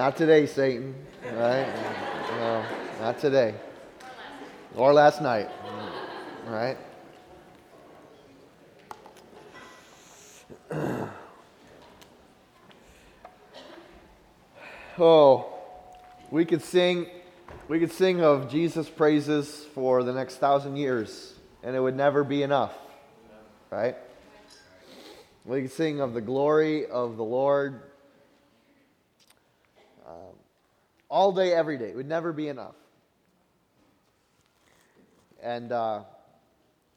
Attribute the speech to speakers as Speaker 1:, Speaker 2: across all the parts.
Speaker 1: Not today, Satan. Right? No, not today. Or last night. Right? Oh, we could sing we could sing of Jesus praises for the next thousand years, and it would never be enough. Right? We could sing of the glory of the Lord um, all day, every day. It would never be enough. And, uh,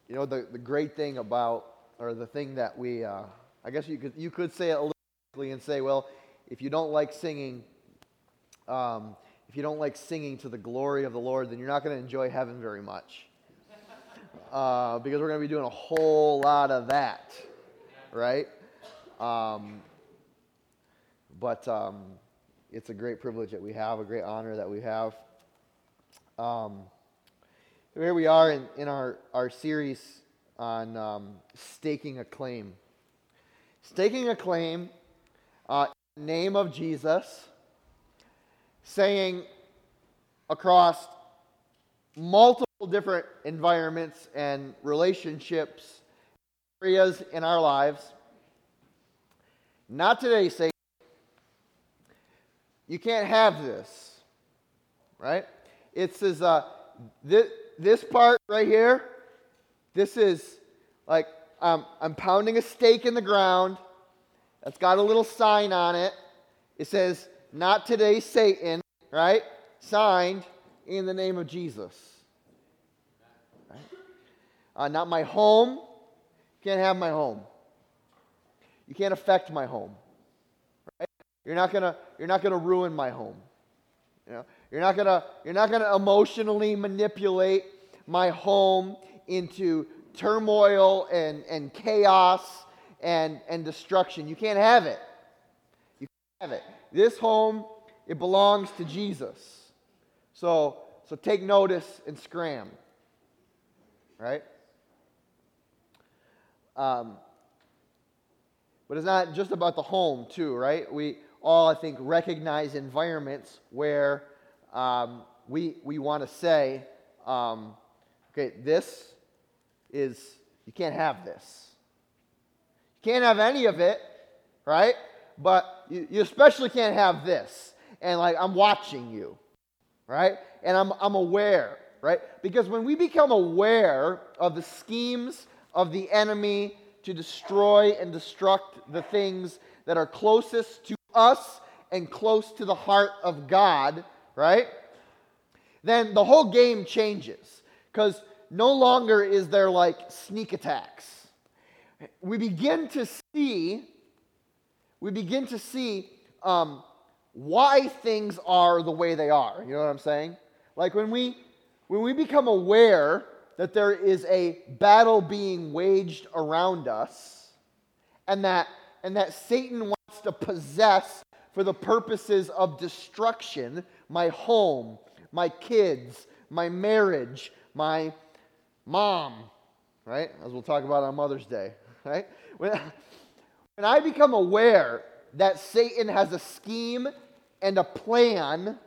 Speaker 1: you know, the, the great thing about, or the thing that we, uh, I guess you could, you could say it a and say, well, if you don't like singing, um, if you don't like singing to the glory of the Lord, then you're not going to enjoy heaven very much. Uh, because we're going to be doing a whole lot of that, right? Um, but um, it's a great privilege that we have, a great honor that we have. Um, here we are in, in our, our series on um, staking a claim. Staking a claim, uh, name of Jesus saying across multiple different environments and relationships, areas in our lives. Not today, Satan. You can't have this, right? It says uh, this, this part right here. This is like um, I'm pounding a stake in the ground. That's got a little sign on it. It says not today, Satan, right? Signed in the name of Jesus. Right? Uh, not my home. Can't have my home. You can't affect my home. You're not gonna. You're not gonna ruin my home. You know, you're not gonna. You're not gonna emotionally manipulate my home into turmoil and, and chaos and, and destruction. You can't have it. You can't have it. This home, it belongs to Jesus. So, so take notice and scram. Right? Um, but it's not just about the home, too, right? We all, I think, recognize environments where um, we, we want to say, um, okay, this is, you can't have this. You can't have any of it, right? but you, you especially can't have this. And like, I'm watching you, right? And I'm, I'm aware, right? Because when we become aware of the schemes of the enemy to destroy and destruct the things that are closest to us and close to the heart of God, right? Then the whole game changes because no longer is there like sneak attacks. We begin to see we begin to see um, why things are the way they are. You know what I'm saying? Like when we when we become aware that there is a battle being waged around us and that and that Satan to possess for the purposes of destruction my home, my kids, my marriage, my mom, right? As we'll talk about on Mother's Day, right? When, when I become aware that Satan has a scheme and a plan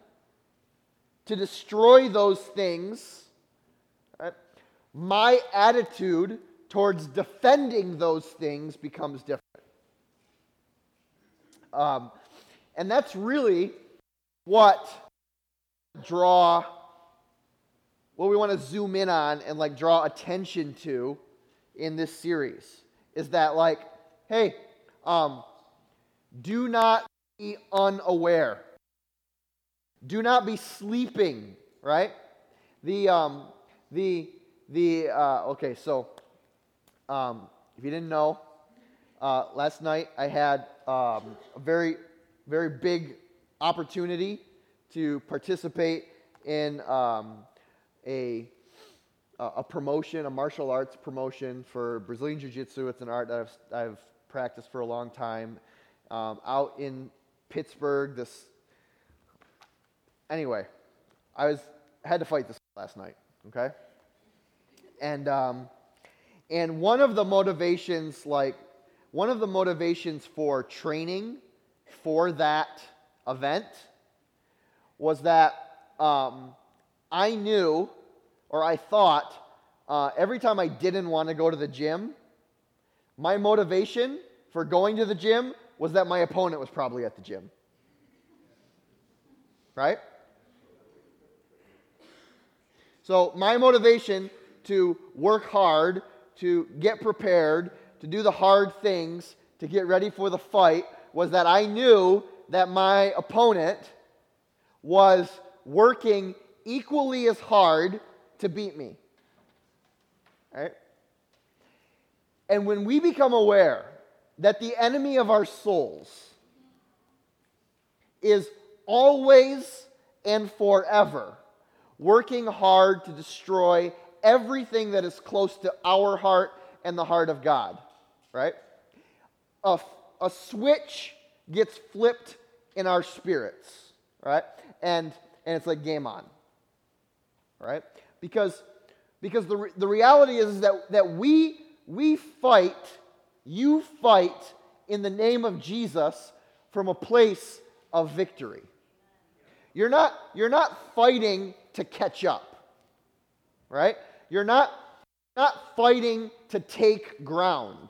Speaker 1: to destroy those things, right, my attitude towards defending those things becomes different. Um, and that's really what draw what we want to zoom in on and like draw attention to in this series is that like hey um, do not be unaware. Do not be sleeping, right? The, um, the, the, uh, okay, so um, if you didn't know, uh, last night I had um, a very, very big opportunity to participate in um, a, a promotion, a martial arts promotion for Brazilian Jiu Jitsu. It's an art that I've, I've practiced for a long time. Um, out in Pittsburgh, this. Anyway, I was had to fight this last night. Okay, and um, and one of the motivations, like one of the motivations for training for that event, was that um, I knew or I thought uh, every time I didn't want to go to the gym, my motivation for going to the gym was that my opponent was probably at the gym. Right? So, my motivation to work hard, to get prepared, to do the hard things, to get ready for the fight was that I knew that my opponent was working equally as hard to beat me. Right? And when we become aware that the enemy of our souls is always and forever working hard to destroy everything that is close to our heart and the heart of God, right? A, a switch gets flipped in our spirits, right? And, and it's like game on, right? Because, because the, the reality is that, that we, we fight, you fight in the name of Jesus from a place of victory. You're not, you're not fighting to catch up, right? You're not, not fighting to take ground.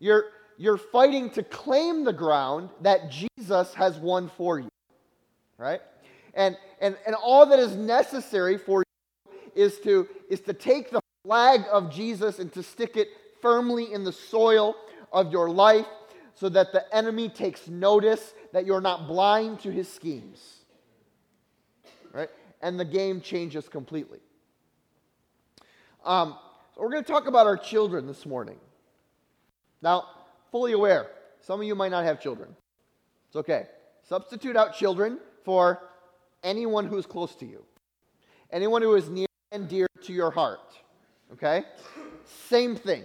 Speaker 1: You're, you're fighting to claim the ground that Jesus has won for you, right? And, and, and all that is necessary for you is to, is to take the flag of Jesus and to stick it firmly in the soil of your life so that the enemy takes notice that you're not blind to his schemes Right? and the game changes completely. Um, so we're going to talk about our children this morning. Now, fully aware, some of you might not have children. It's okay. Substitute out children for anyone who is close to you, anyone who is near and dear to your heart. Okay? Same thing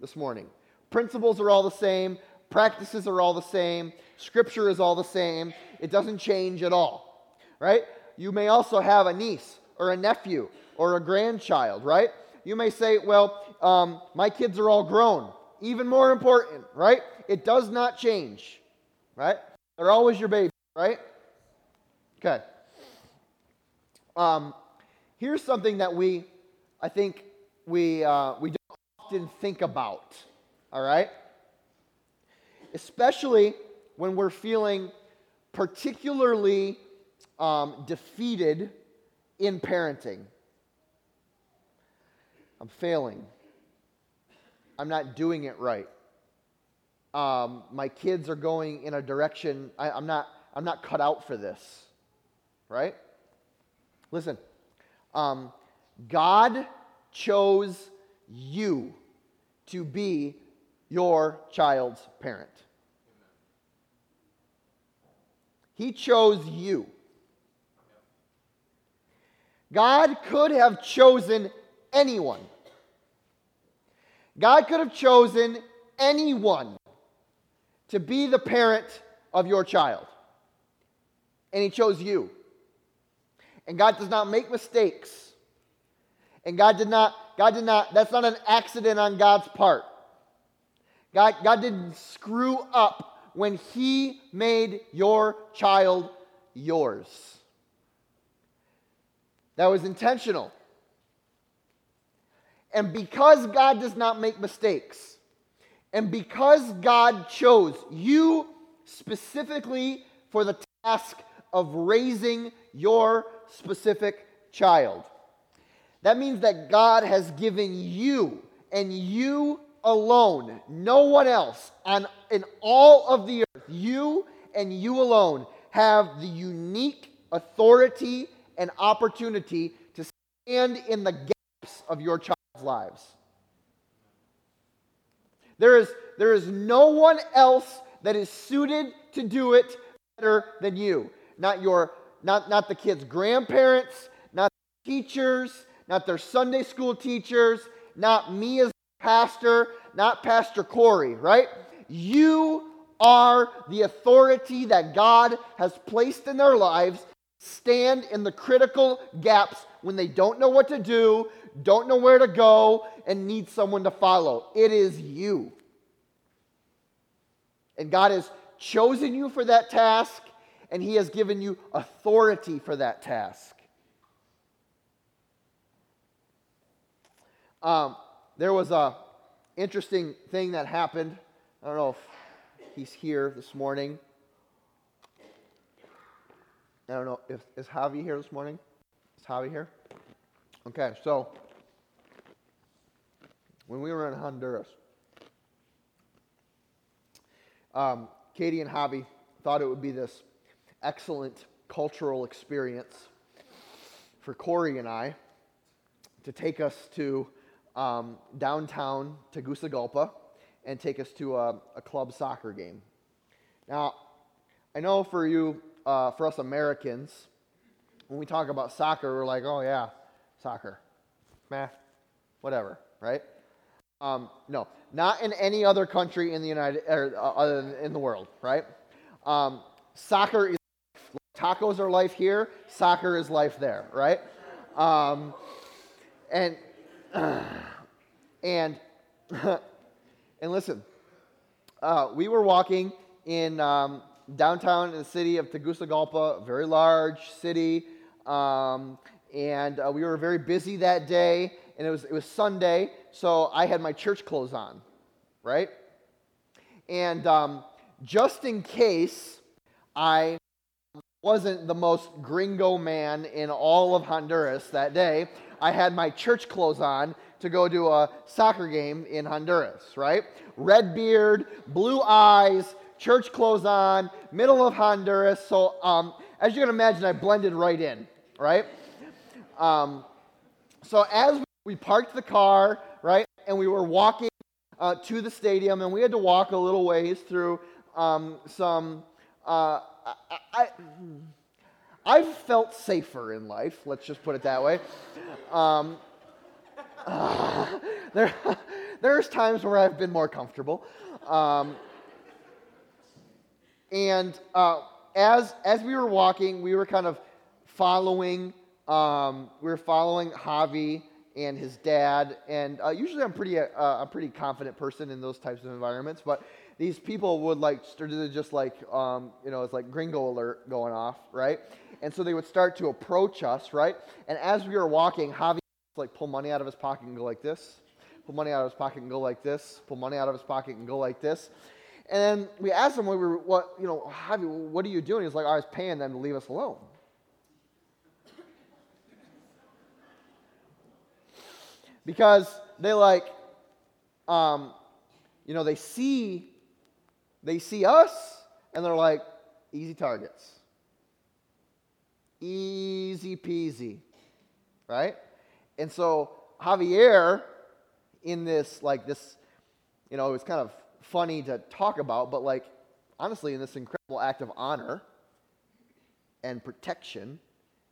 Speaker 1: this morning. Principles are all the same, practices are all the same, scripture is all the same. It doesn't change at all. Right? you may also have a niece or a nephew or a grandchild, right? You may say, well, um, my kids are all grown. Even more important, right? It does not change, right? They're always your baby, right? Okay. Um, here's something that we, I think, we, uh, we don't often think about, all right? Especially when we're feeling particularly um, defeated in parenting. I'm failing. I'm not doing it right. Um, my kids are going in a direction I, I'm not. I'm not cut out for this. Right? Listen. Um, God chose you to be your child's parent. He chose you. God could have chosen anyone. God could have chosen anyone to be the parent of your child. And He chose you. And God does not make mistakes. And God did not, God did not, that's not an accident on God's part. God, God didn't screw up when He made your child yours. That was intentional. And because God does not make mistakes, and because God chose you specifically for the task of raising your specific child, that means that God has given you and you alone, no one else on, in all of the earth, you and you alone have the unique authority and opportunity to stand in the gaps of your lives. There is, there is no one else that is suited to do it better than you. Not your not, not the kids' grandparents, not teachers, not their Sunday school teachers, not me as pastor, not Pastor Corey, right? You are the authority that God has placed in their lives stand in the critical gaps when they don't know what to do, don't know where to go, and need someone to follow. It is you. And God has chosen you for that task, and He has given you authority for that task. Um, there was a interesting thing that happened. I don't know if he's here this morning. I don't know if is Javi here this morning. Is Javi here? Okay, so when we were in Honduras, um, Katie and Javi thought it would be this excellent cultural experience for Corey and I to take us to um, downtown Tegucigalpa and take us to a, a, club soccer game. Now, I know for you, uh, for us Americans, when we talk about soccer, we're like, oh yeah, soccer, meh, whatever, right? Um, no, not in any other country in the United or uh, other than in the world, right? Um, soccer is life. tacos are life here. Soccer is life there, right? Um, and and and listen, uh, we were walking in um, downtown in the city of Tegucigalpa, very large city, um, and uh, we were very busy that day. And it was it was Sunday, so I had my church clothes on, right? And um, just in case I wasn't the most gringo man in all of Honduras that day, I had my church clothes on to go to a soccer game in Honduras, right? Red beard, blue eyes, church clothes on, middle of Honduras. So, um, as you can imagine, I blended right in, right? Um, so, as we parked the car, right, and we were walking uh, to the stadium, and we had to walk a little ways through um, some. Uh, I, I, I've felt safer in life, let's just put it that way. Um, uh, there, there's times where I've been more comfortable. Um, and uh, as, as we were walking, we were kind of following, um, we were following Javi and his dad. And uh, usually I'm pretty, uh, a pretty confident person in those types of environments, but these people would like start to just like um, you know it's like gringo alert going off right? And so they would start to approach us right? And as we were walking javi like pull money out of his pocket and go like this pull money out of his pocket and go like this pull money out of his pocket and go like this. And then we asked him we were what you know javi what are you doing? He's like i was paying them to leave us alone because they like um, you know they see they see us and they're like, easy targets. Easy peasy. Right? And so Javier, in this, like this, you know, it was kind of funny to talk about, but like, honestly, in this incredible act of honor and protection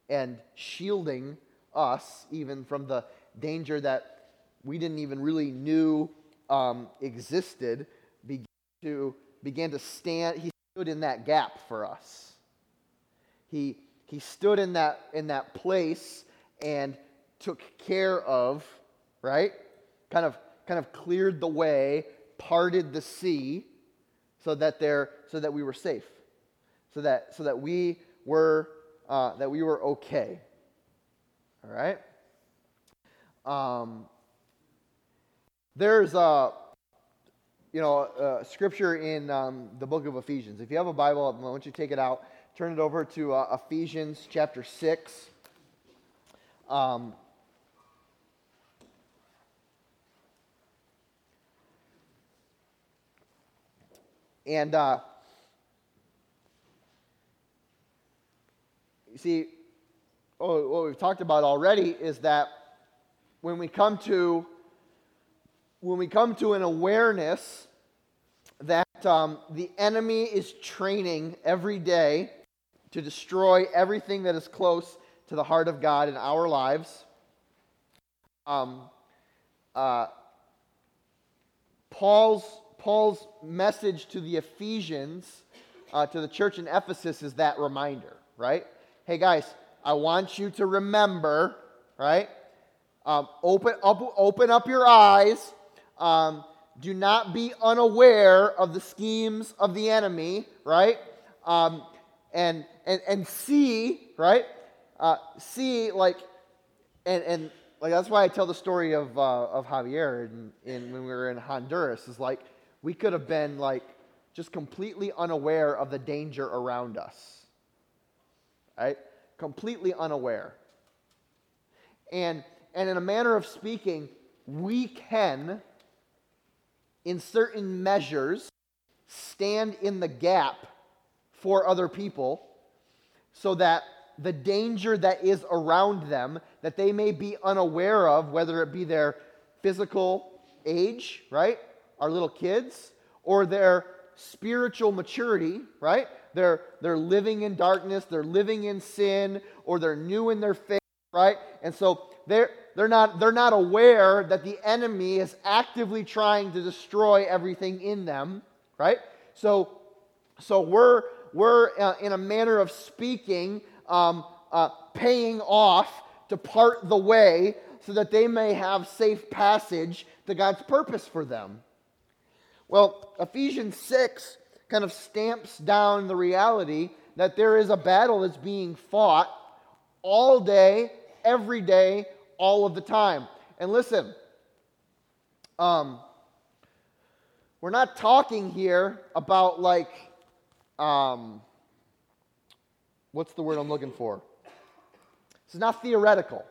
Speaker 1: and shielding us even from the danger that we didn't even really knew um, existed, began to began to stand, he stood in that gap for us. He, he stood in that, in that place and took care of, right? Kind of, kind of cleared the way, parted the sea so that, there, so that we were safe, so that, so that we were, uh, that we were okay. All right? Um, there's a, you know, uh, scripture in um, the book of Ephesians. If you have a Bible, why don't you take it out, turn it over to uh, Ephesians chapter 6. Um, and uh, you see, what we've talked about already is that when we come to when we come to an awareness that um, the enemy is training every day to destroy everything that is close to the heart of God in our lives, um, uh, Paul's, Paul's message to the Ephesians, uh, to the church in Ephesus, is that reminder, right? Hey guys, I want you to remember, right? Um, open, up, open up your eyes um, do not be unaware of the schemes of the enemy, right? Um, and, and, and see, right? Uh, see, like, and, and like that's why I tell the story of, uh, of Javier in, in, when we were in Honduras, is like, we could have been like just completely unaware of the danger around us, right? Completely unaware. And, and in a manner of speaking, we can, in certain measures, stand in the gap for other people so that the danger that is around them that they may be unaware of whether it be their physical age right our little kids or their spiritual maturity right they're they're living in darkness they're living in sin or they're new in their faith right? And so they're they're not they're not aware that the enemy is actively trying to destroy everything in them right so so we're we're uh, in a manner of speaking um, uh, paying off to part the way so that they may have safe passage to God's purpose for them. Well, Ephesians 6 kind of stamps down the reality that there is a battle that's being fought all day, every day, all of the time. And listen, um, we're not talking here about like um, what's the word I'm looking for? This is not theoretical,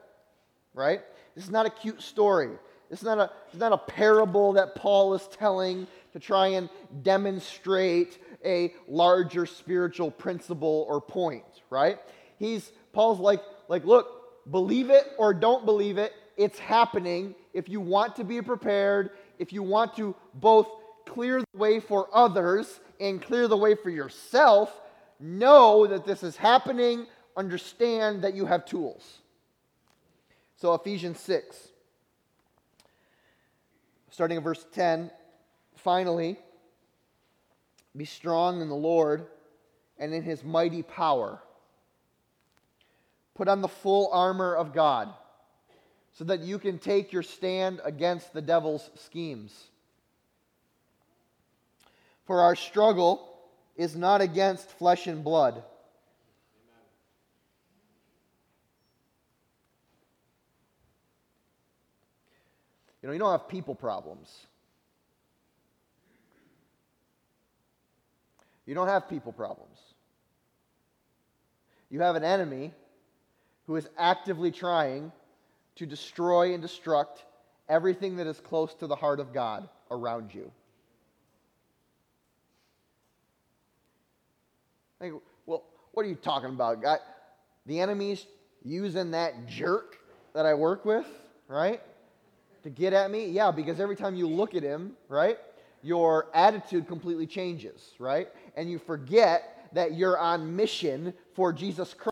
Speaker 1: right? This is not a cute story. This is not a, is not a parable that Paul is telling to try and demonstrate a larger spiritual principle or point, right? He's Paul's like, like, look, believe it or don't believe it, it's happening. If you want to be prepared, if you want to both clear the way for others and clear the way for yourself, know that this is happening, understand that you have tools. So, Ephesians 6, starting in verse 10, finally, be strong in the Lord and in his mighty power. Put on the full armor of God so that you can take your stand against the devil's schemes. For our struggle is not against flesh and blood. You know, you don't have people problems. You don't have people problems. You have an enemy who is actively trying to destroy and destruct everything that is close to the heart of God around you. Like, well, what are you talking about? God, the enemy's using that jerk that I work with, right? To get at me? Yeah, because every time you look at him, right, your attitude completely changes, right? And you forget that you're on mission for Jesus Christ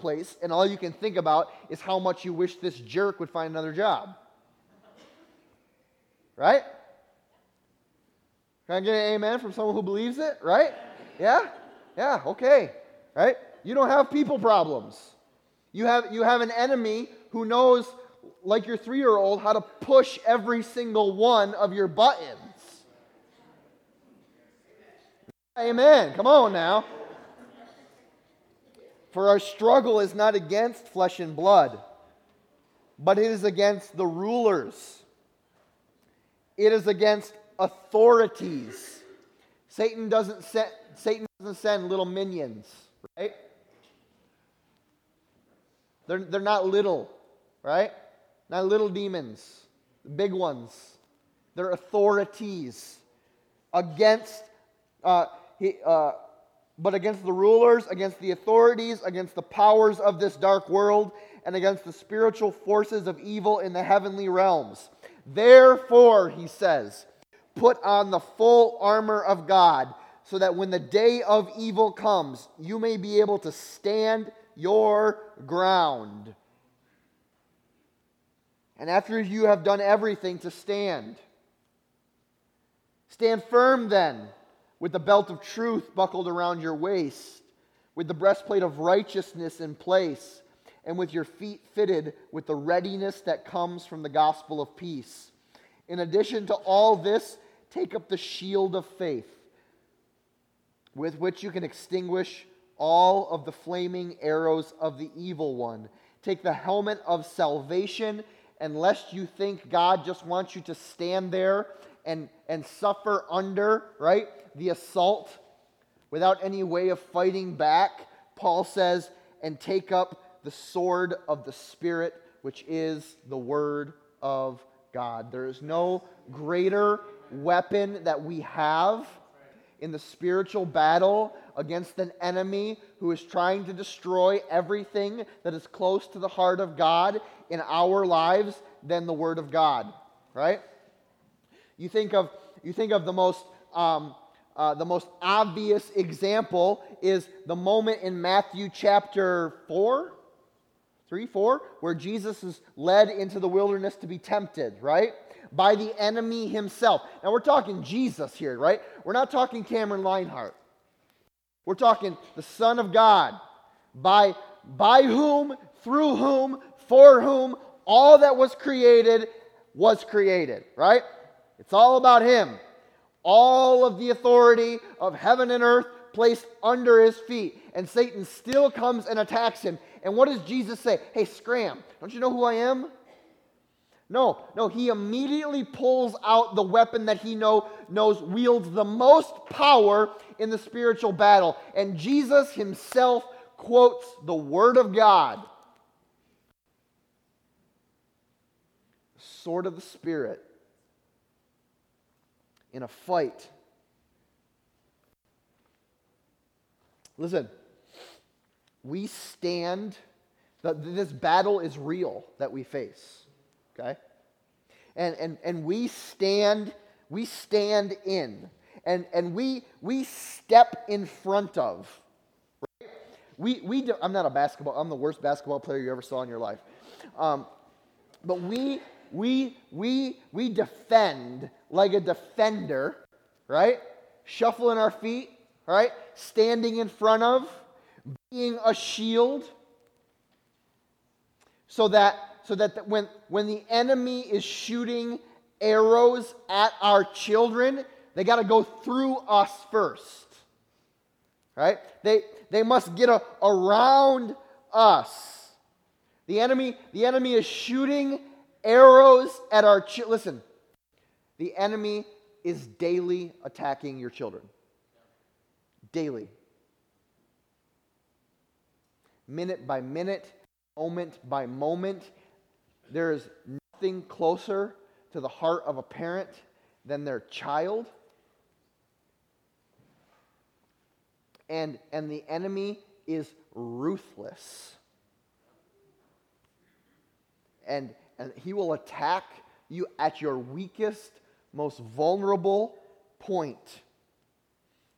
Speaker 1: place and all you can think about is how much you wish this jerk would find another job. Right? Can I get an amen from someone who believes it? Right? Yeah? Yeah, okay. Right? You don't have people problems. You have, you have an enemy who knows, like your three year old, how to push every single one of your buttons. Amen. Come on now. For our struggle is not against flesh and blood, but it is against the rulers, it is against authorities. Satan doesn't set, Satan doesn't send little minions, right? They're, they're not little, right? Not little demons, big ones. They're authorities against, uh, he, uh, but against the rulers, against the authorities, against the powers of this dark world, and against the spiritual forces of evil in the heavenly realms. Therefore, he says, put on the full armor of God so that when the day of evil comes, you may be able to stand your ground. And after you have done everything to stand, stand firm then, with the belt of truth buckled around your waist, with the breastplate of righteousness in place, and with your feet fitted with the readiness that comes from the gospel of peace. In addition to all this, take up the shield of faith with which you can extinguish all of the flaming arrows of the evil one. Take the helmet of salvation, and lest you think God just wants you to stand there and, and suffer under, right, the assault without any way of fighting back, Paul says, and take up the sword of the Spirit, which is the Word of God. There is no greater weapon that we have in the spiritual battle against an enemy who is trying to destroy everything that is close to the heart of God in our lives than the Word of God, right? You think of, you think of the most. Um, uh, the most obvious example is the moment in Matthew chapter 4, 3, 4, where Jesus is led into the wilderness to be tempted, right? by the enemy himself. Now we're talking Jesus here, right? We're not talking Cameron Linehart. We're talking the Son of God, by, by whom, through whom, for whom all that was created was created, right? It's all about him. All of the authority of heaven and earth placed under his feet. And Satan still comes and attacks him. And what does Jesus say? Hey, scram, don't you know who I am? No, no, he immediately pulls out the weapon that he know, knows wields the most power in the spiritual battle. And Jesus himself quotes the Word of God sword of the Spirit in a fight. Listen, we stand, this battle is real that we face okay? And, and, and we stand, we stand in, and, and we, we step in front of. Right? We, we do, I'm not a basketball, I'm the worst basketball player you ever saw in your life. Um, but we, we, we, we defend like a defender, right? Shuffling our feet, right? Standing in front of, being a shield, so that so that when, when the enemy is shooting arrows at our children, they got to go through us first. Right? They, they must get a, around us. The enemy, the enemy is shooting arrows at our children. Listen, the enemy is daily attacking your children. Daily. Minute by minute, moment by moment, there is nothing closer to the heart of a parent than their child. And, and the enemy is ruthless. And, and he will attack you at your weakest, most vulnerable point.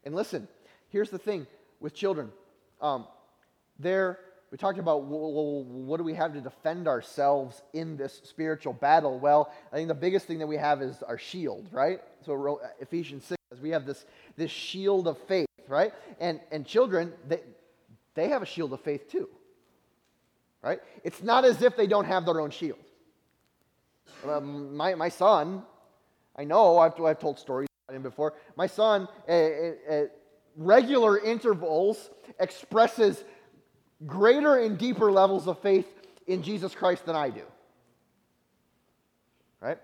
Speaker 1: And listen, here's the thing with children um, they're we talked about well, what do we have to defend ourselves in this spiritual battle? Well, I think the biggest thing that we have is our shield, right? So Ephesians 6 says we have this, this shield of faith, right? And, and children, they, they have a shield of faith too, right? It's not as if they don't have their own shield. Um, my, my son, I know, I've, I've told stories about him before. My son, at regular intervals, expresses greater and deeper levels of faith in Jesus Christ than I do. Right?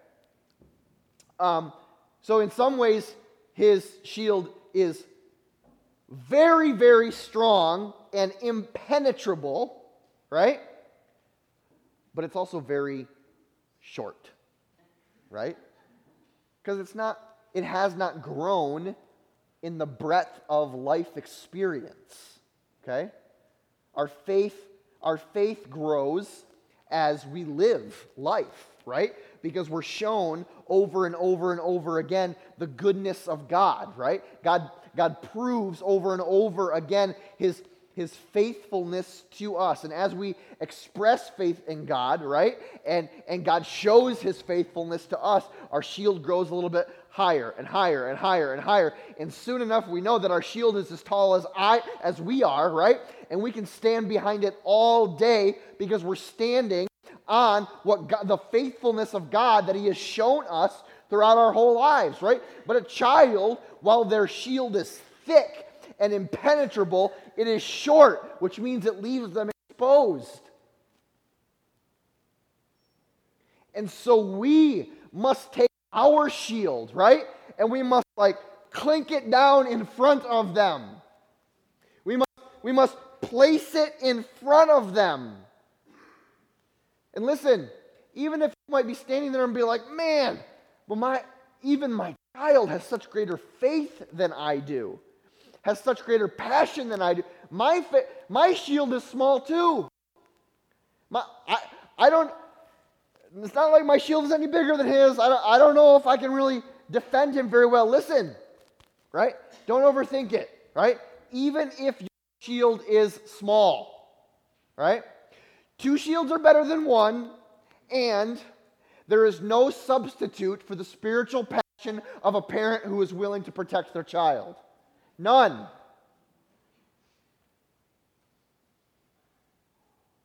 Speaker 1: Um, so, in some ways, his shield is very, very strong and impenetrable, right? But it's also very short, right? Because it's not, it has not grown in the breadth of life experience, okay? Our faith, our faith grows as we live life, right? Because we're shown over and over and over again the goodness of God, right? God, God proves over and over again his, his faithfulness to us. And as we express faith in God, right? And, and God shows his faithfulness to us, our shield grows a little bit higher and higher and higher and higher. And soon enough, we know that our shield is as tall as I as we are, right? And we can stand behind it all day because we're standing on what God, the faithfulness of God that He has shown us throughout our whole lives, right? But a child, while their shield is thick and impenetrable, it is short, which means it leaves them exposed. And so we must take our shield, right? And we must like clink it down in front of them. We must, we must place it in front of them. And listen, even if you might be standing there and be like, man, well, my even my child has such greater faith than I do, has such greater passion than I do. My fa- my shield is small too. My, I, I don't it's not like my shield is any bigger than his. I don't, I don't know if I can really defend him very well. Listen, right? Don't overthink it, right? Even if your shield is small, right? Two shields are better than one, and there is no substitute for the spiritual passion of a parent who is willing to protect their child. None.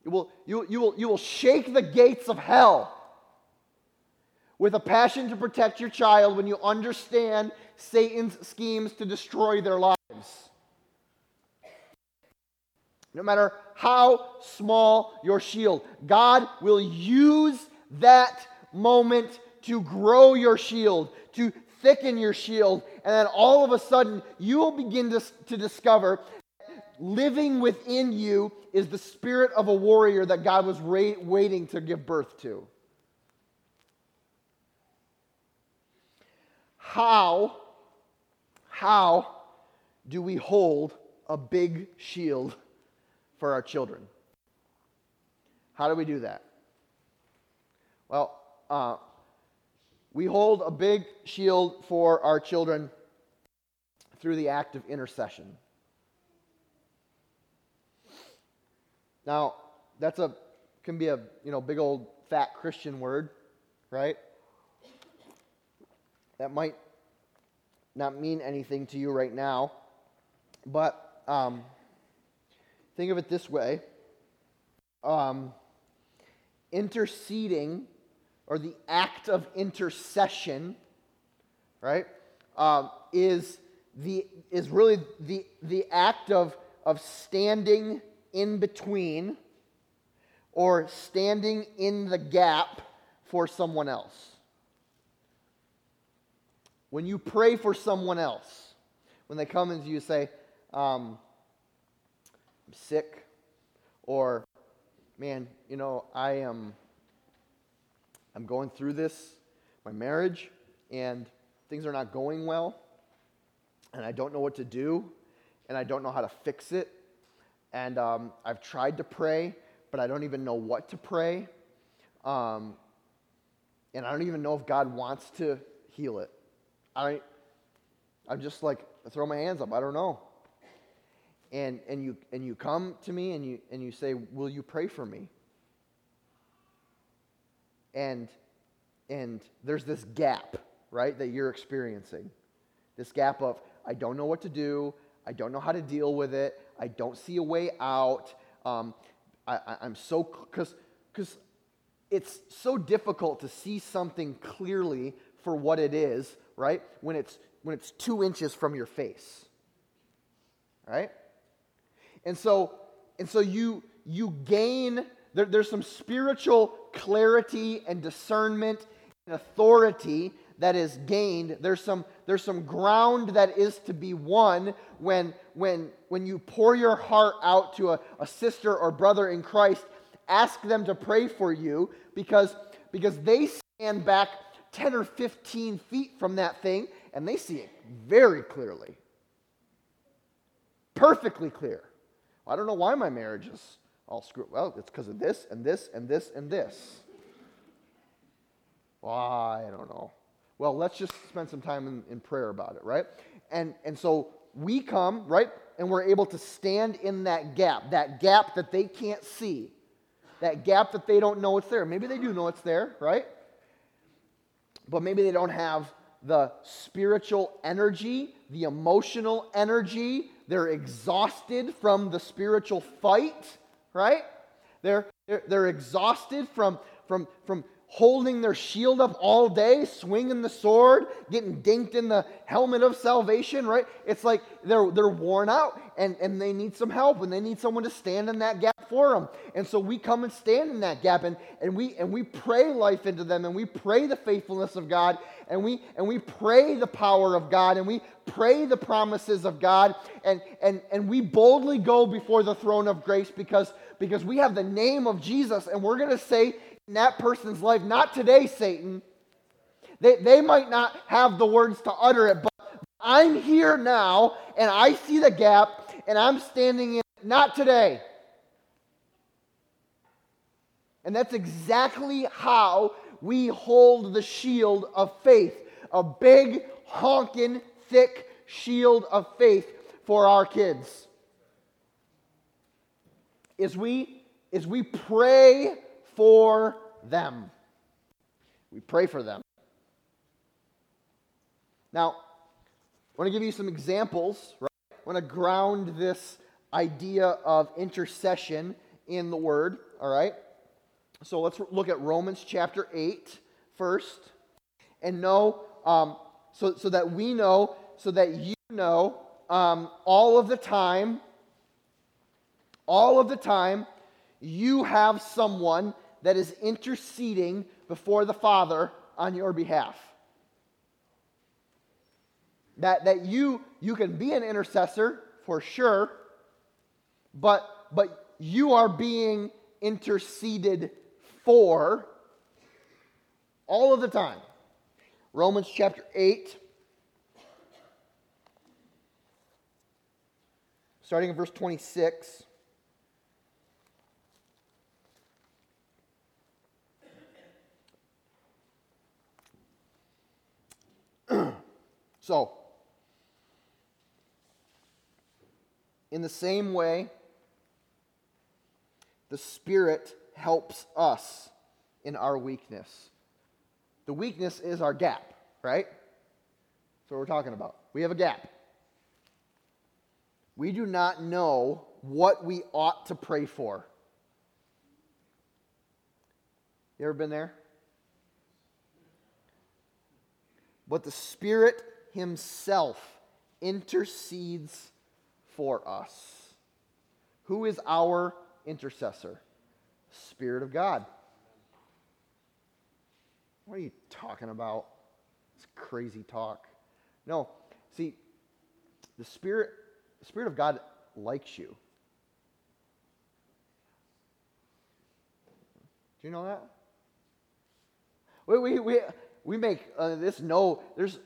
Speaker 1: You will, you, you, will, you will shake the gates of hell with a passion to protect your child when you understand Satan's schemes to destroy their lives. No matter how small your shield, God will use that moment to grow your shield, to thicken your shield, and then all of a sudden you will begin to, to discover living within you is the spirit of a warrior that God was ra- waiting to give birth to. How, how do we hold a big shield for our children? How do we do that? Well, uh, we hold a big shield for our children through the act of intercession. Now, that's a can be a you know big old fat Christian word, right? That might not mean anything to you right now, but um, think of it this way um, interceding, or the act of intercession, right, um, is, the, is really the, the act of, of standing in between or standing in the gap for someone else. When you pray for someone else, when they come and you say, um, I'm sick, or man, you know, I am I'm going through this, my marriage, and things are not going well, and I don't know what to do, and I don't know how to fix it, and um, I've tried to pray, but I don't even know what to pray, um, and I don't even know if God wants to heal it. I, I'm just like, I throw my hands up. I don't know. And, and, you, and you come to me and you, and you say, Will you pray for me? And, and there's this gap, right, that you're experiencing. This gap of, I don't know what to do. I don't know how to deal with it. I don't see a way out. Um, I, am so, because it's so difficult to see something clearly for what it is right? When it's when it's two inches from your face. Right? And so and so you you gain there, there's some spiritual clarity and discernment and authority that is gained. There's some there's some ground that is to be won when when when you pour your heart out to a, a sister or brother in Christ, ask them to pray for you because because they stand back 10 or 15 feet from that thing and they see it very clearly. Perfectly clear. I don't know why my marriage is all screwed. Well, it's because of this and this and this and this. Well, I don't know. Well, let's just spend some time in, in prayer about it, right? And, and so we come, right? And we're able to stand in that gap, that gap that they can't see, that gap that they don't know it's there. Maybe they do know it's there, right? but maybe they don't have the spiritual energy, the emotional energy. They're exhausted from the spiritual fight, right? They're, they're, they're exhausted from, from, from holding their shield up all day, swinging the sword, getting dinked in the helmet of salvation, right? It's like they're, they're worn out and, and they need some help and they need someone to stand in that gap for them. And so we come and stand in that gap and, and, we, and we pray life into them and we pray the faithfulness of God and we, and we pray the power of God and we pray the promises of God and, and, and we boldly go before the throne of grace because, because we have the name of Jesus and we're going to say, in that person's life. Not today, Satan. They, they might not have the words to utter it, but I'm here now and I see the gap and I'm standing in it. Not today. And that's exactly how we hold the shield of faith a big, honking, thick shield of faith for our kids. Is we, is we pray for them. We pray for them. Now, I want to give you some examples, right? I want to ground this idea of intercession in the Word, all right? So let's look at Romans chapter 8 first and know, um, so, so that we know, so that you know um, all of the time, all of the time, you have someone that is interceding before the Father on your behalf. That, that you, you can be an intercessor for sure, but, but you are being interceded for all of the time. Romans chapter 8, starting in verse 26. So, in the same way, the Spirit helps us in our weakness. The weakness is our gap, right? That's what we're talking about. We have a gap. We do not know what we ought to pray for. You ever been there? But the Spirit Himself intercedes for us. Who is our intercessor? Spirit of God. What are you talking about? It's crazy talk. No, see, the Spirit, the Spirit of God likes you. Do you know that? We, we, we, we make uh, this no, there's,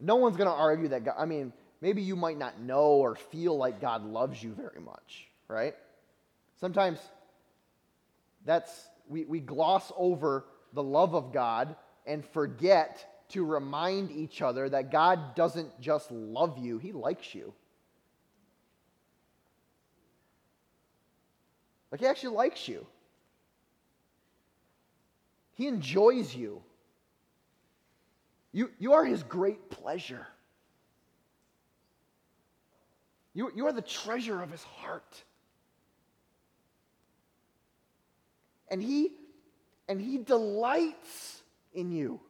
Speaker 1: no one's going to argue that God, I mean, maybe you might not know or feel like God loves you very much, right? Sometimes that's, we, we gloss over the love of God and forget to remind each other that God doesn't just love you, He likes you. Like, He actually likes you, He enjoys you. You, you are his great pleasure. You, you are the treasure of his heart. And he, and he delights in you.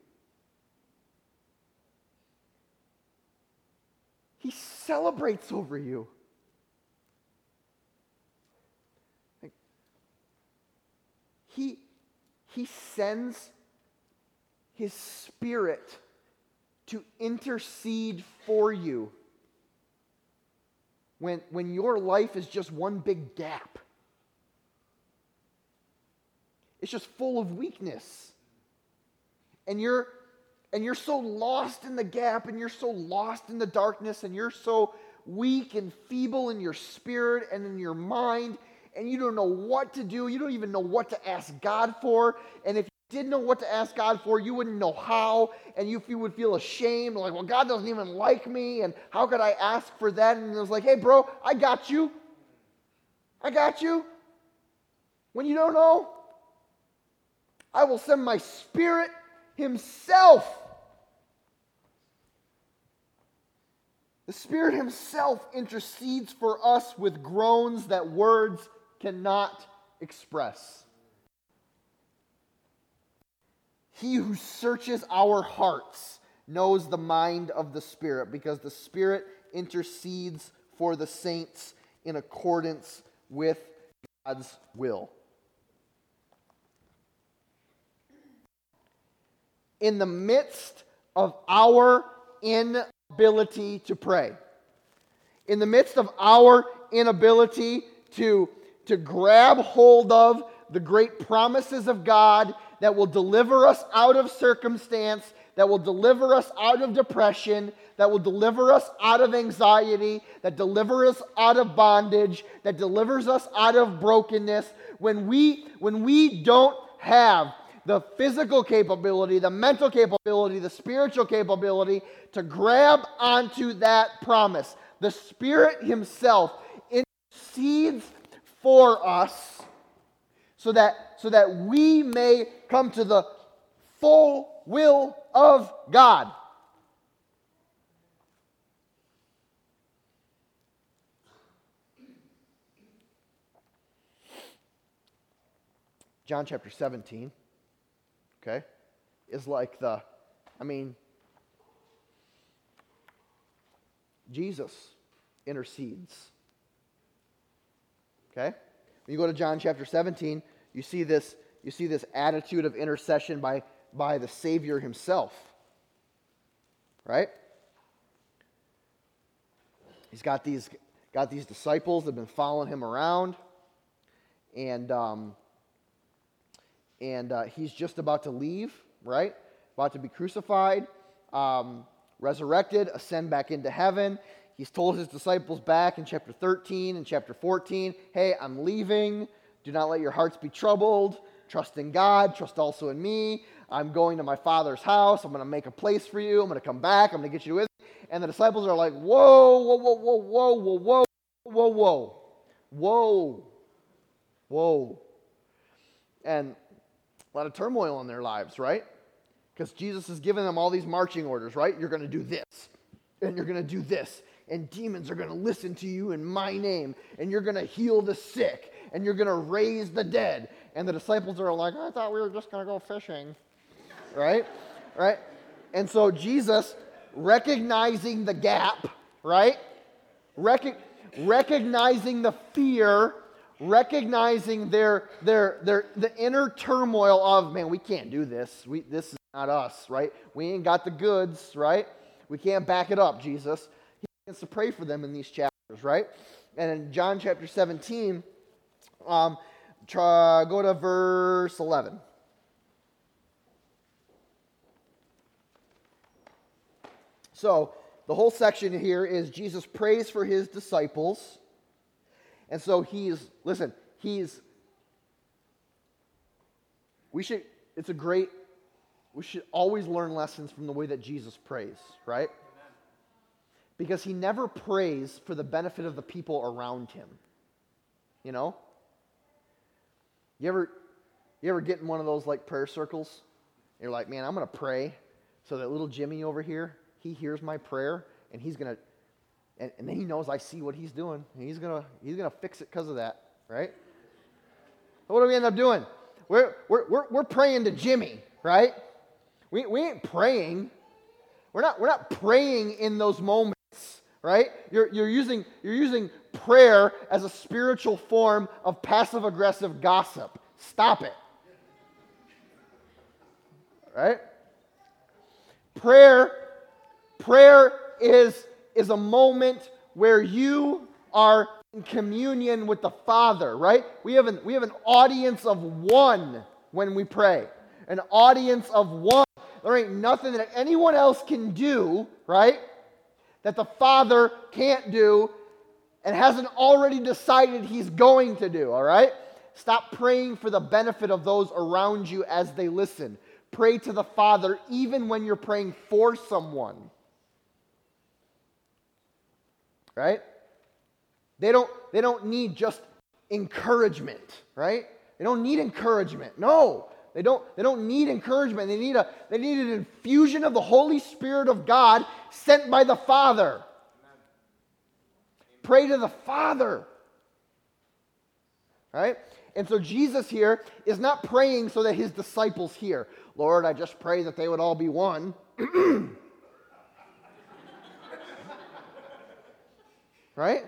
Speaker 1: He celebrates over you. He, he sends his spirit to intercede for you when, when your life is just one big gap. It's just full of weakness. And you're and you're so lost in the gap and you're so lost in the darkness and you're so weak and feeble in your spirit and in your mind and you don't know what to do. You don't even know what to ask God for. And if didn't know what to ask God for, you wouldn't know how, and you, you would feel ashamed, like, well, God doesn't even like me, and how could I ask for that? And it was like, hey, bro, I got you. I got you. When you don't know, I will send my spirit himself. The Spirit Himself intercedes for us with groans that words cannot express. He who searches our hearts knows the mind of the Spirit because the Spirit intercedes for the saints in accordance with God's will. In the midst of our inability to pray, in the midst of our inability to, to grab hold of the great promises of God that will deliver us out of circumstance, that will deliver us out of depression, that will deliver us out of anxiety, that delivers us out of bondage, that delivers us out of brokenness. When we when we don't have the physical capability, the mental capability, the spiritual capability to grab onto that promise, the Spirit Himself intercedes for us so that, so that we may come to the full will of God. John chapter 17, okay, is like the, I mean, Jesus intercedes. Okay? When you go to John chapter 17, you see this, you see this attitude of intercession by, by the Savior himself. Right? He's got these, got these disciples that have been following him around. And, um, and uh, he's just about to leave, right? About to be crucified, um, resurrected, ascend back into heaven. He's told his disciples back in chapter 13 and chapter 14 hey, I'm leaving. Do not let your hearts be troubled. Trust in God. Trust also in me. I'm going to my Father's house. I'm going to make a place for you. I'm going to come back. I'm going to get you with me. And the disciples are like, whoa, whoa, whoa, whoa, whoa, whoa, whoa, whoa, whoa, whoa, whoa. And a lot of turmoil in their lives, right? Because Jesus has given them all these marching orders, right? You're going to do this, and you're going to do this, and demons are going to listen to you in my name, and you're going to heal the sick, and you're going to raise the dead. And the disciples are like, I thought we were just going to go fishing, right? Right? And so Jesus, recognizing the gap, right? Rec- recognizing the fear, recognizing their, their, their, the inner turmoil of, man, we can't do this. We, this is not us, right? We ain't got the goods, right? We can't back it up, Jesus He begins to pray for them in these chapters, right? And in John chapter 17, um, try, go to verse 11. So, the whole section here is Jesus prays for his disciples. And so he's, listen, he's, we should, it's a great, we should always learn lessons from the way that Jesus prays, right? because he never prays for the benefit of the people around him. You know? You ever you ever get in one of those like prayer circles? You're like, man, I'm gonna pray so that little Jimmy over here, he hears my prayer and he's gonna and, and then he knows I see what he's doing and he's gonna he's gonna fix it because of that, right? what do we end up doing? We're, we're, we're, we're praying to Jimmy, right? We, we ain't praying. We're not, we're not praying in those moments right? You're, you're, using, you're using prayer as a spiritual form of passive aggressive gossip. Stop it. Right? Prayer, prayer is, is a moment where you are in communion with the Father, right? We have an, we have an audience of one when we pray. An audience of one. There ain't nothing that anyone else can do, right? that the Father can't do and hasn't already decided he's going to do, all right? Stop praying for the benefit of those around you as they listen. Pray to the Father even when you're praying for someone. Right? They don't, they don't need just encouragement, right? They don't need encouragement. No. They don't, they don't need encouragement. They need, a, they need an infusion of the Holy Spirit of God sent by the Father. Pray to the Father. Right? And so Jesus here is not praying so that his disciples hear. Lord, I just pray that they would all be one. right?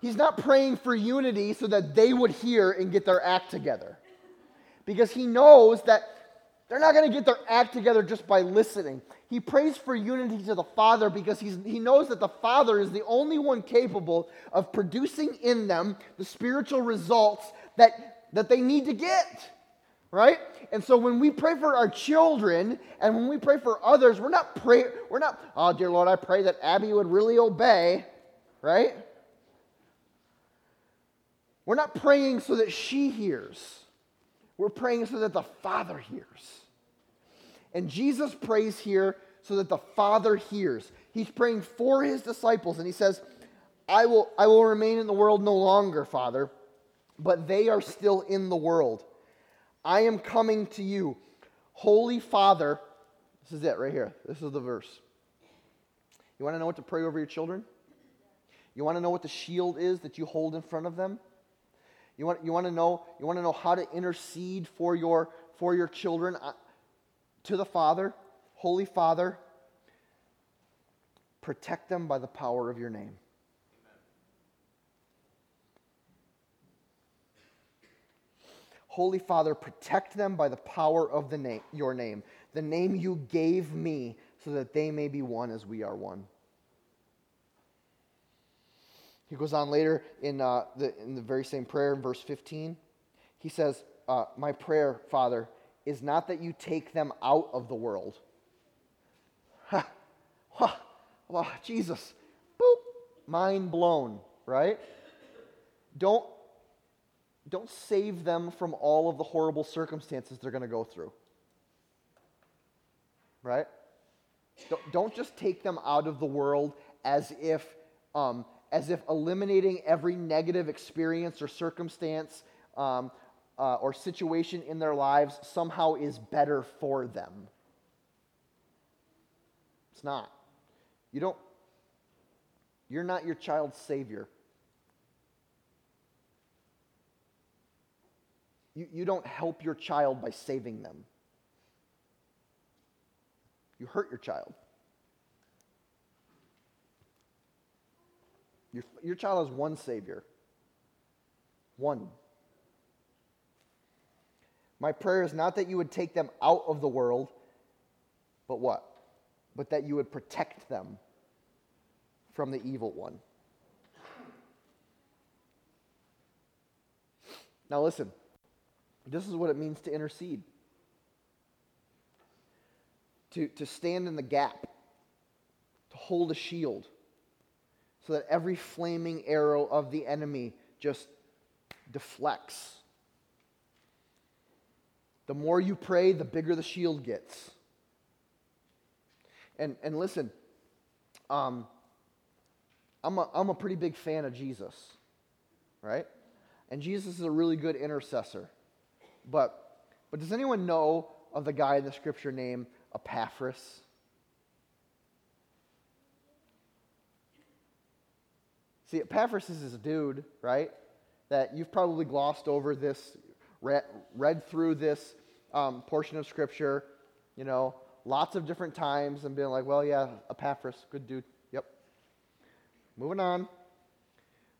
Speaker 1: He's not praying for unity so that they would hear and get their act together. Because he knows that they're not going to get their act together just by listening. He prays for unity to the Father because he knows that the Father is the only one capable of producing in them the spiritual results that, that they need to get. Right? And so when we pray for our children and when we pray for others, we're not pray we're not, oh dear Lord, I pray that Abby would really obey, right? We're not praying so that she hears. We're praying so that the Father hears. And Jesus prays here so that the Father hears. He's praying for his disciples, and he says, I will, I will remain in the world no longer, Father, but they are still in the world. I am coming to you. Holy Father, this is it right here. This is the verse. You want to know what to pray over your children? You want to know what the shield is that you hold in front of them? You want, you want, to, know, you want to know how to intercede for your, for your children uh, to the Father, Holy Father? Protect them by the power of your name. Holy Father, protect them by the power of the name, your name, the name you gave me, so that they may be one as we are one. He goes on later in, uh, the, in the very same prayer in verse 15. He says, uh, My prayer, Father, is not that you take them out of the world. Ha, ha, Jesus, boop, mind blown, right? Don't, don't save them from all of the horrible circumstances they're going to go through. Right? Don't, don't just take them out of the world as if um, as if eliminating every negative experience or circumstance um, uh, or situation in their lives somehow is better for them. It's not. You don't, you're not your child's savior. You, you don't help your child by saving them. You hurt your child. Your, your child has one Savior. One. My prayer is not that you would take them out of the world, but what? But that you would protect them from the evil one. Now, listen, this is what it means to intercede to, to stand in the gap, to hold a shield so that every flaming arrow of the enemy just deflects. The more you pray, the bigger the shield gets. And, and listen, um, I'm, a, I'm a pretty big fan of Jesus, right? And Jesus is a really good intercessor. But, but does anyone know of the guy in the scripture named Epaphras? See, Epaphras is this dude, right? That you've probably glossed over this, read, read through this um, portion of Scripture, you know, lots of different times and being like, well, yeah, Epaphras, good dude. Yep. Moving on.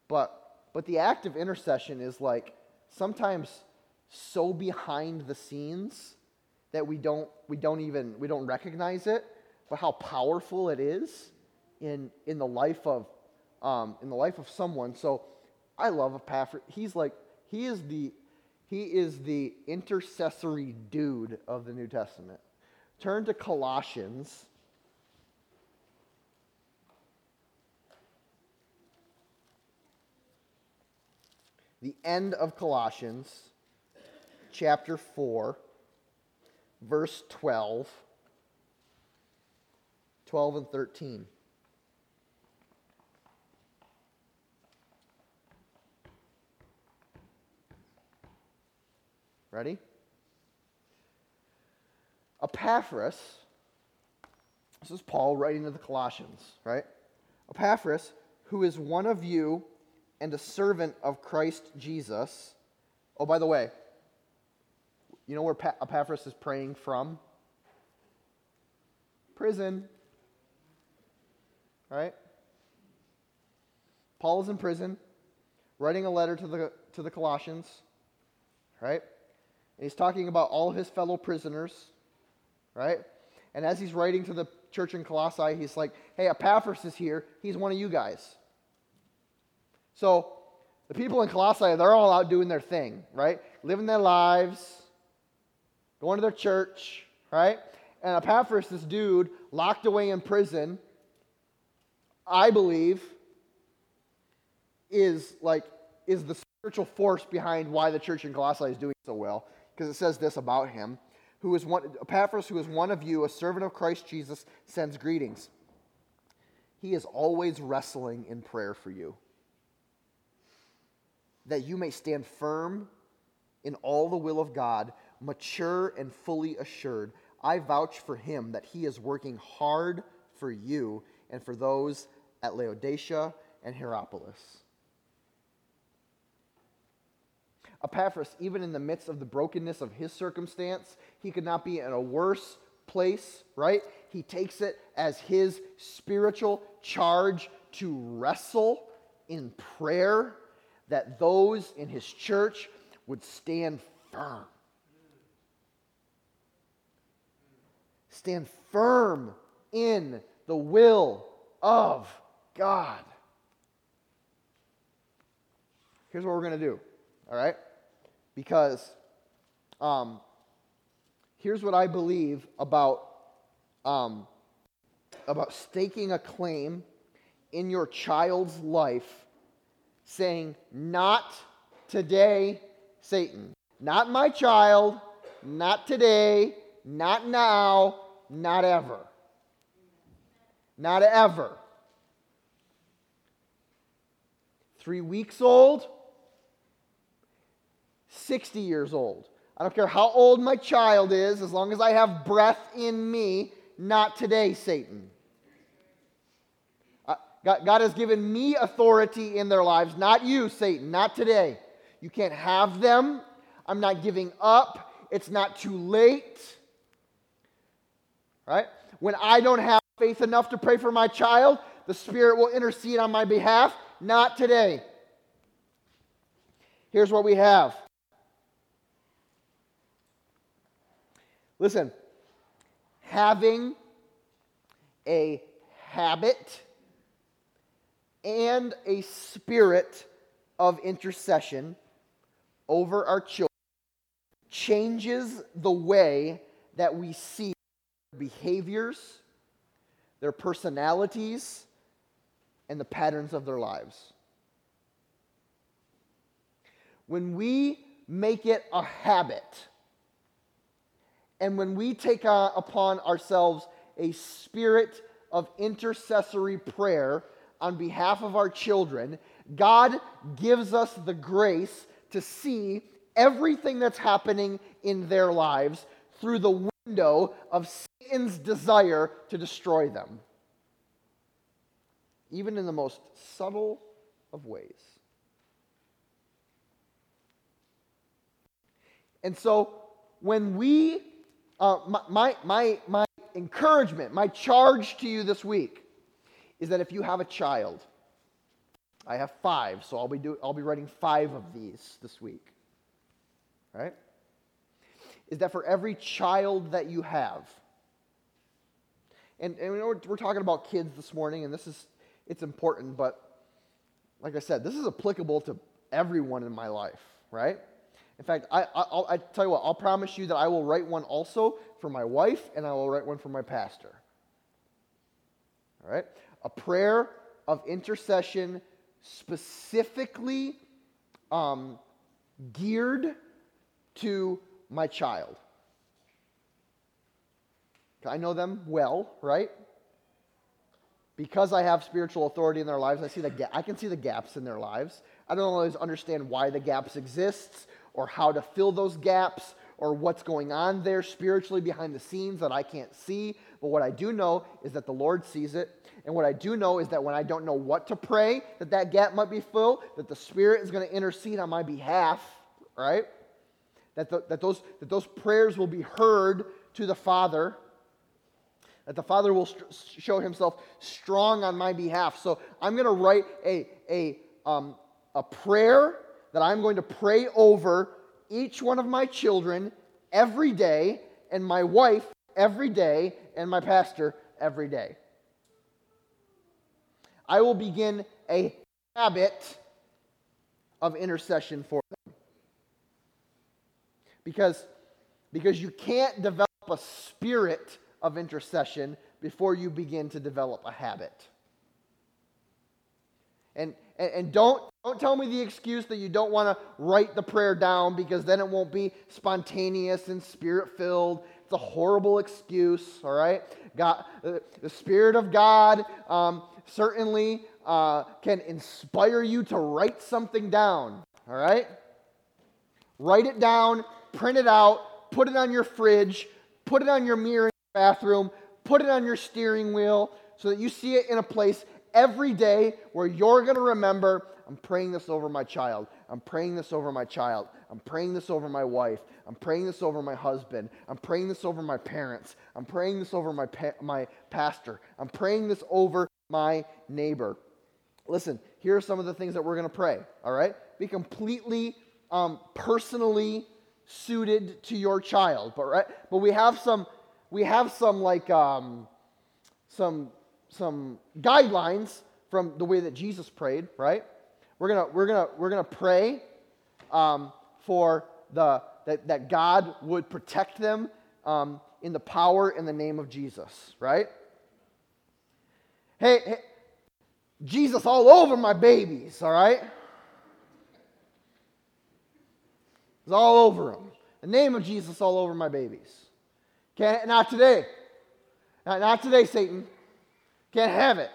Speaker 1: But, but the act of intercession is like sometimes so behind the scenes that we don't, we don't even, we don't recognize it, but how powerful it is in, in the life of um, in the life of someone. So I love Epaphras. He's like, he is the he is the intercessory dude of the New Testament. Turn to Colossians. The end of Colossians, chapter 4, verse 12, 12 and 13. Ready? Epaphras, this is Paul writing to the Colossians, right? Epaphras, who is one of you and a servant of Christ Jesus. Oh, by the way, you know where Epaphras is praying from? Prison. Right? Paul is in prison, writing a letter to the, to the Colossians. Right? And he's talking about all his fellow prisoners. Right? And as he's writing to the church in Colossae, he's like, hey, Epaphras is here. He's one of you guys. So the people in Colossae, they're all out doing their thing, right? Living their lives, going to their church, right? And Epaphras, this dude, locked away in prison, I believe, is like is the spiritual force behind why the church in Colossae is doing so well. Because it says this about him who is one, Epaphras, who is one of you, a servant of Christ Jesus, sends greetings. He is always wrestling in prayer for you, that you may stand firm in all the will of God, mature and fully assured. I vouch for him that he is working hard for you and for those at Laodicea and Hierapolis. Epaphras, even in the midst of the brokenness of his circumstance, he could not be in a worse place, right? He takes it as his spiritual charge to wrestle in prayer that those in his church would stand firm. Stand firm in the will of God. Here's what we're going to do, all right? Because um, here's what I believe about, um, about staking a claim in your child's life, saying, Not today, Satan. Not my child, not today, not now, not ever. Not ever. Three weeks old, 60 years old. I don't care how old my child is, as long as I have breath in me, not today, Satan. Uh, God, God has given me authority in their lives, not you, Satan, not today. You can't have them. I'm not giving up. It's not too late. Right? When I don't have faith enough to pray for my child, the Spirit will intercede on my behalf. Not today. Here's what we have Listen, having a habit and a spirit of intercession over our children changes the way that we see their behaviors, their personalities, and the patterns of their lives. When we make it a habit, and when we take upon ourselves a spirit of intercessory prayer on behalf of our children, God gives us the grace to see everything that's happening in their lives through the window of Satan's desire to destroy them, even in the most subtle of ways. And so when we uh, my, my, my encouragement, my charge to you this week is that if you have a child, I have five, so I'll be, do, I'll be writing five of these this week. Right? Is that for every child that you have, and, and we're, we're talking about kids this morning, and this is, it's important, but like I said, this is applicable to everyone in my life, right? In fact, I, I, I tell you what, I'll promise you that I will write one also for my wife, and I will write one for my pastor. All right? A prayer of intercession specifically um, geared to my child. I know them well, right? Because I have spiritual authority in their lives, I see the ga- I can see the gaps in their lives. I don't always understand why the gaps exist or how to fill those gaps or what's going on there spiritually behind the scenes that I can't see. But what I do know is that the Lord sees it. And what I do know is that when I don't know what to pray, that that gap might be filled, that the Spirit is going to intercede on my behalf, right? That, the, that, those, that those prayers will be heard to the Father. that the Father will st- show himself strong on my behalf. So I'm going to write a, a, um, a prayer that I'm going to pray over each one of my children every day, and my wife every day, and my pastor every day. I will begin a habit of intercession for them. Because, because you can't develop a spirit of intercession before you begin to develop a habit. And, and, and don't, don't tell me the excuse that you don't want to write the prayer down because then it won't be spontaneous and spirit filled. It's a horrible excuse, all right? God, the Spirit of God um, certainly uh, can inspire you to write something down, all right? Write it down, print it out, put it on your fridge, put it on your mirror in your bathroom, put it on your steering wheel so that you see it in a place every day where you're going to remember I'm praying this over my child. I'm praying this over my child. I'm praying this over my wife. I'm praying this over my husband. I'm praying this over my parents. I'm praying this over my, pa- my pastor. I'm praying this over my neighbor. Listen, here are some of the things that we're going to pray, all right? Be completely um, personally suited to your child, but right? But we have some, we have some like um, some some guidelines from the way that Jesus prayed, right? We're gonna we're gonna we're gonna pray um, for the that, that God would protect them um, in the power in the name of Jesus, right? Hey, hey, Jesus all over my babies, all right? It's all over them. The name of Jesus all over my babies. Okay, not today. Not, not today, Satan. Can't have it.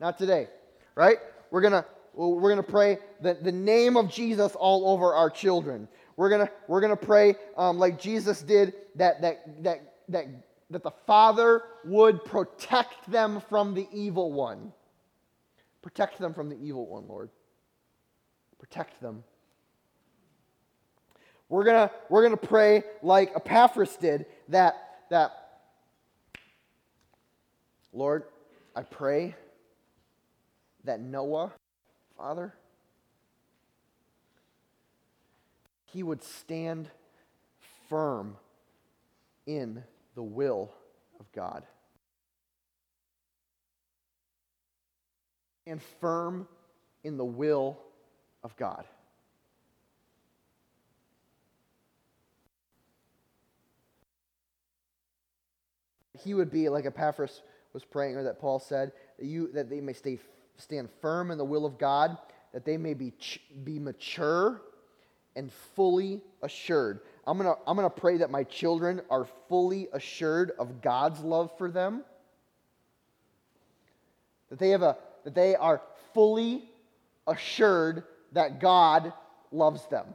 Speaker 1: Not today, right? We're gonna we're gonna pray the, the name of Jesus all over our children. We're gonna we're gonna pray um, like Jesus did that that that that that the Father would protect them from the evil one. Protect them from the evil one, Lord. Protect them. We're gonna we're gonna pray like Epaphras did that that Lord, I pray that Noah, Father, he would stand firm in the will of God. And firm in the will of God. He would be like Epaphras was praying, or that Paul said, that, you, that they may stay, stand firm in the will of God, that they may be, be mature and fully assured. I'm going to I'm going to pray that my children are fully assured of God's love for them. That they, have a, that they are fully assured that God loves them.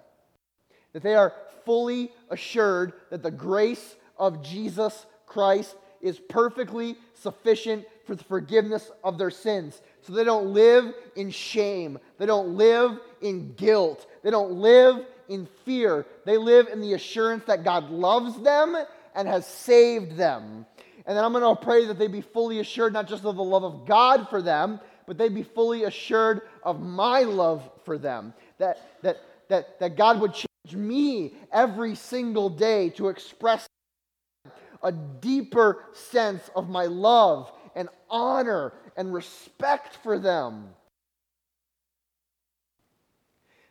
Speaker 1: That they are fully assured that the grace of Jesus Christ is perfectly sufficient for the forgiveness of their sins. So they don't live in shame. They don't live in guilt. They don't live in fear. They live in the assurance that God loves them and has saved them. And then I'm going to pray that they be fully assured not just of the love of God for them, but they be fully assured of my love for them. That, that, that, that God would change me every single day to express a deeper sense of my love and honor and respect for them.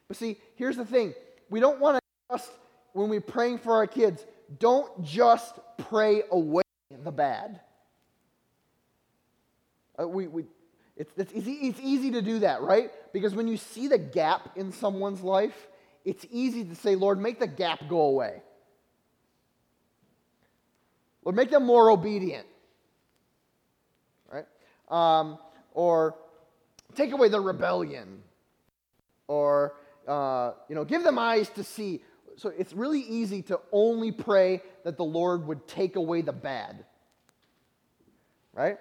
Speaker 1: But see, here's the thing we don't want to just, when we're praying for our kids, don't just pray away the bad. Uh, we, we, it's, it's, easy, it's easy to do that, right? Because when you see the gap in someone's life, it's easy to say, Lord, make the gap go away. Lord, make them more obedient. Right? Um, or take away the rebellion. Or, uh, you know, give them eyes to see. So it's really easy to only pray that the Lord would take away the bad. Right?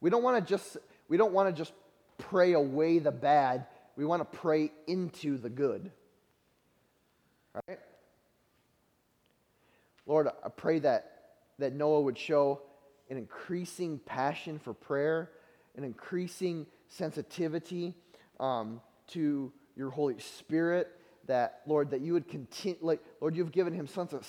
Speaker 1: We don't want to just we don't want to just pray away the bad. We want to pray into the good. Right? Lord, I pray that that Noah would show an increasing passion for prayer, an increasing sensitivity um, to your Holy Spirit. That, Lord, that you would continue, like, Lord, you've given him such a,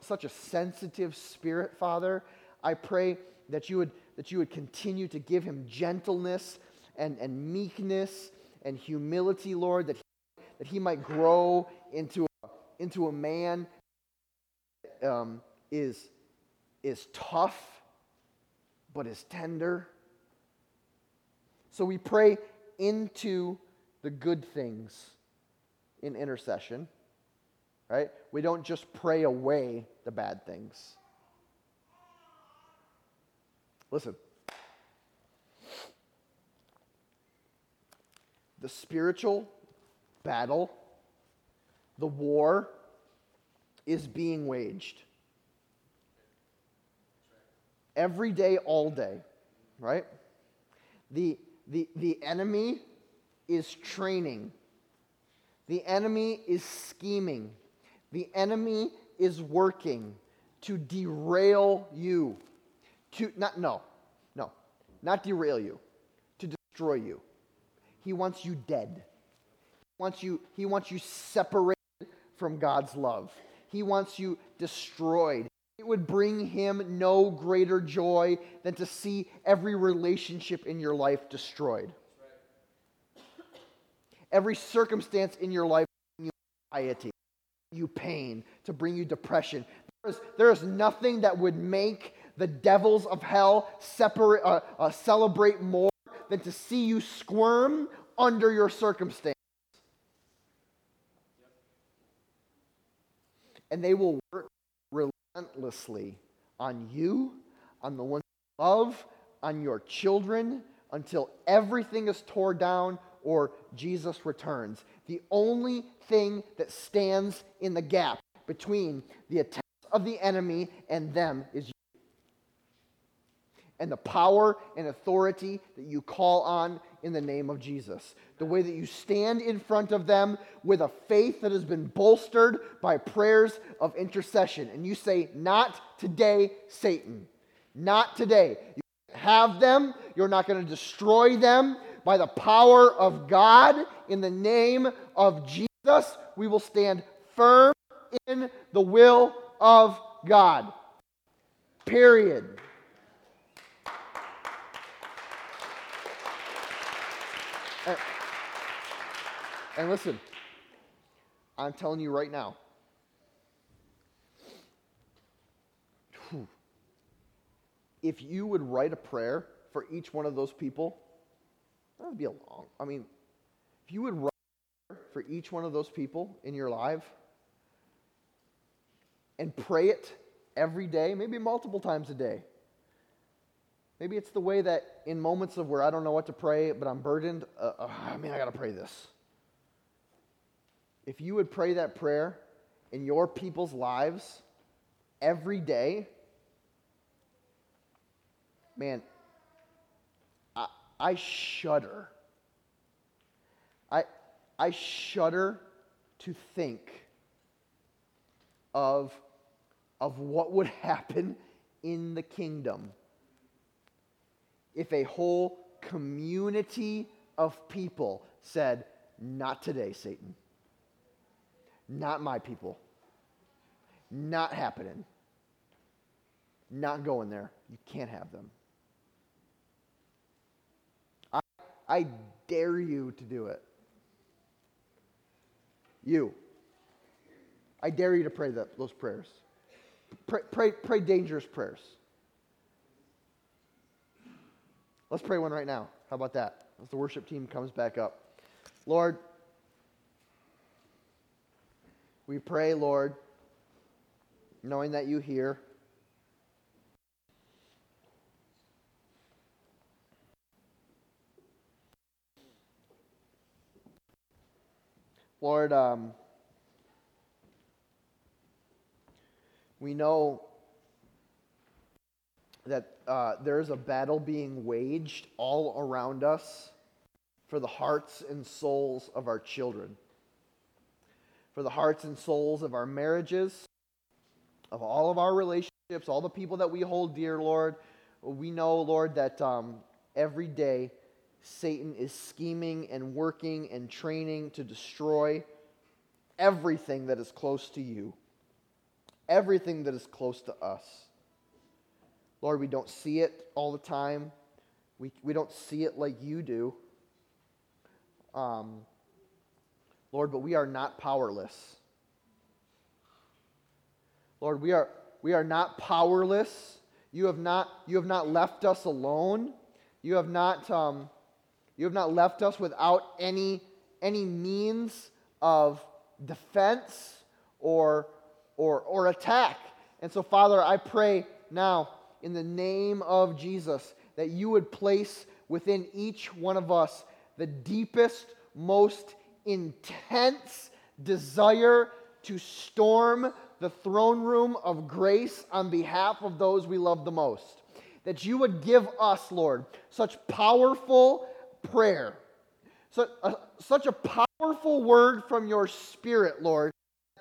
Speaker 1: such a sensitive spirit, Father. I pray that you would, that you would continue to give him gentleness and, and meekness and humility, Lord, that he, that he might grow into a, into a man um, is, is tough, but is tender. So we pray into the good things in intercession, right? We don't just pray away the bad things. Listen. The spiritual battle, the war, is being waged. Every day, all day, right? The, the, the enemy is training. The enemy is scheming. The enemy is working to derail you. To not no, no, not derail you, to destroy you. He wants you dead. He wants you, he wants you separated from God's love. He wants you destroyed. It would bring him no greater joy than to see every relationship in your life destroyed. Every circumstance in your life you anxiety, you pain, to bring you depression. There is, there is nothing that would make the devils of hell separate, uh, uh, celebrate more than to see you squirm under your circumstance. And they will work relentlessly on you, on the ones you love, on your children, until everything is torn down or Jesus returns. The only thing that stands in the gap between the attacks of the enemy and them is. And the power and authority that you call on in the name of Jesus. The way that you stand in front of them with a faith that has been bolstered by prayers of intercession. And you say, Not today, Satan. Not today. You have them. You're not going to destroy them. By the power of God, in the name of Jesus, we will stand firm in the will of God. Period. And listen, I'm telling you right now. If you would write a prayer for each one of those people, that would be a long. I mean, if you would write for each one of those people in your life and pray it every day, maybe multiple times a day. Maybe it's the way that in moments of where I don't know what to pray, but I'm burdened, uh, uh, I mean, I got to pray this. If you would pray that prayer in your people's lives every day, man, I, I shudder. I, I shudder to think of, of what would happen in the kingdom if a whole community of people said, Not today, Satan. Not my people. Not happening. Not going there. You can't have them. I, I dare you to do it. You. I dare you to pray that, those prayers. Pray, pray, pray dangerous prayers. Let's pray one right now. How about that? As the worship team comes back up. Lord, we pray, Lord, knowing that you hear. Lord, um, we know that uh, there is a battle being waged all around us for the hearts and souls of our children, for the hearts and souls of our marriages, of all of our relationships, all the people that we hold dear, Lord. we know, Lord, that um, every day Satan is scheming and working and training to destroy everything that is close to you, everything that is close to us. Lord, we don't see it all the time. We, we don't see it like you do. Um, Lord, but we are not powerless. Lord, we are, we are not powerless. You have not, you have not left us alone. You have not, um, you have not left us without any, any means of defense or, or, or attack. And so, Father, I pray now in the name of Jesus that you would place within each one of us the deepest, most intense desire to storm the throne room of grace on behalf of those we love the most. That you would give us, Lord, such powerful prayer, such uh, a, such a powerful word from your spirit, Lord.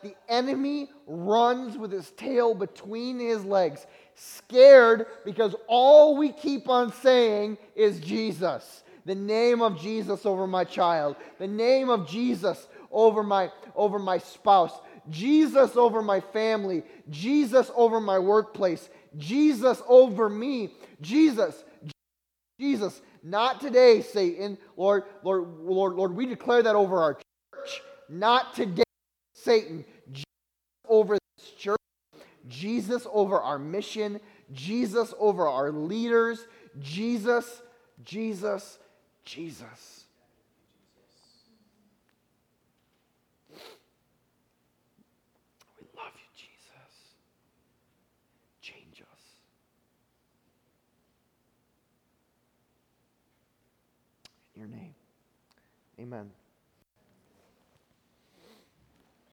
Speaker 1: The enemy runs with his tail between his legs, scared because all we keep on saying is Jesus. The name of Jesus over my child, the name of Jesus over my over my spouse, Jesus over my family, Jesus over my workplace, Jesus over me, Jesus, Jesus. Not today, Satan. Lord, Lord, Lord, Lord, we declare that over our church. Not today, Satan. Jesus over this church, Jesus over our mission, Jesus over our leaders, Jesus, Jesus, Jesus. We love you, Jesus. Change us. In your name. Amen.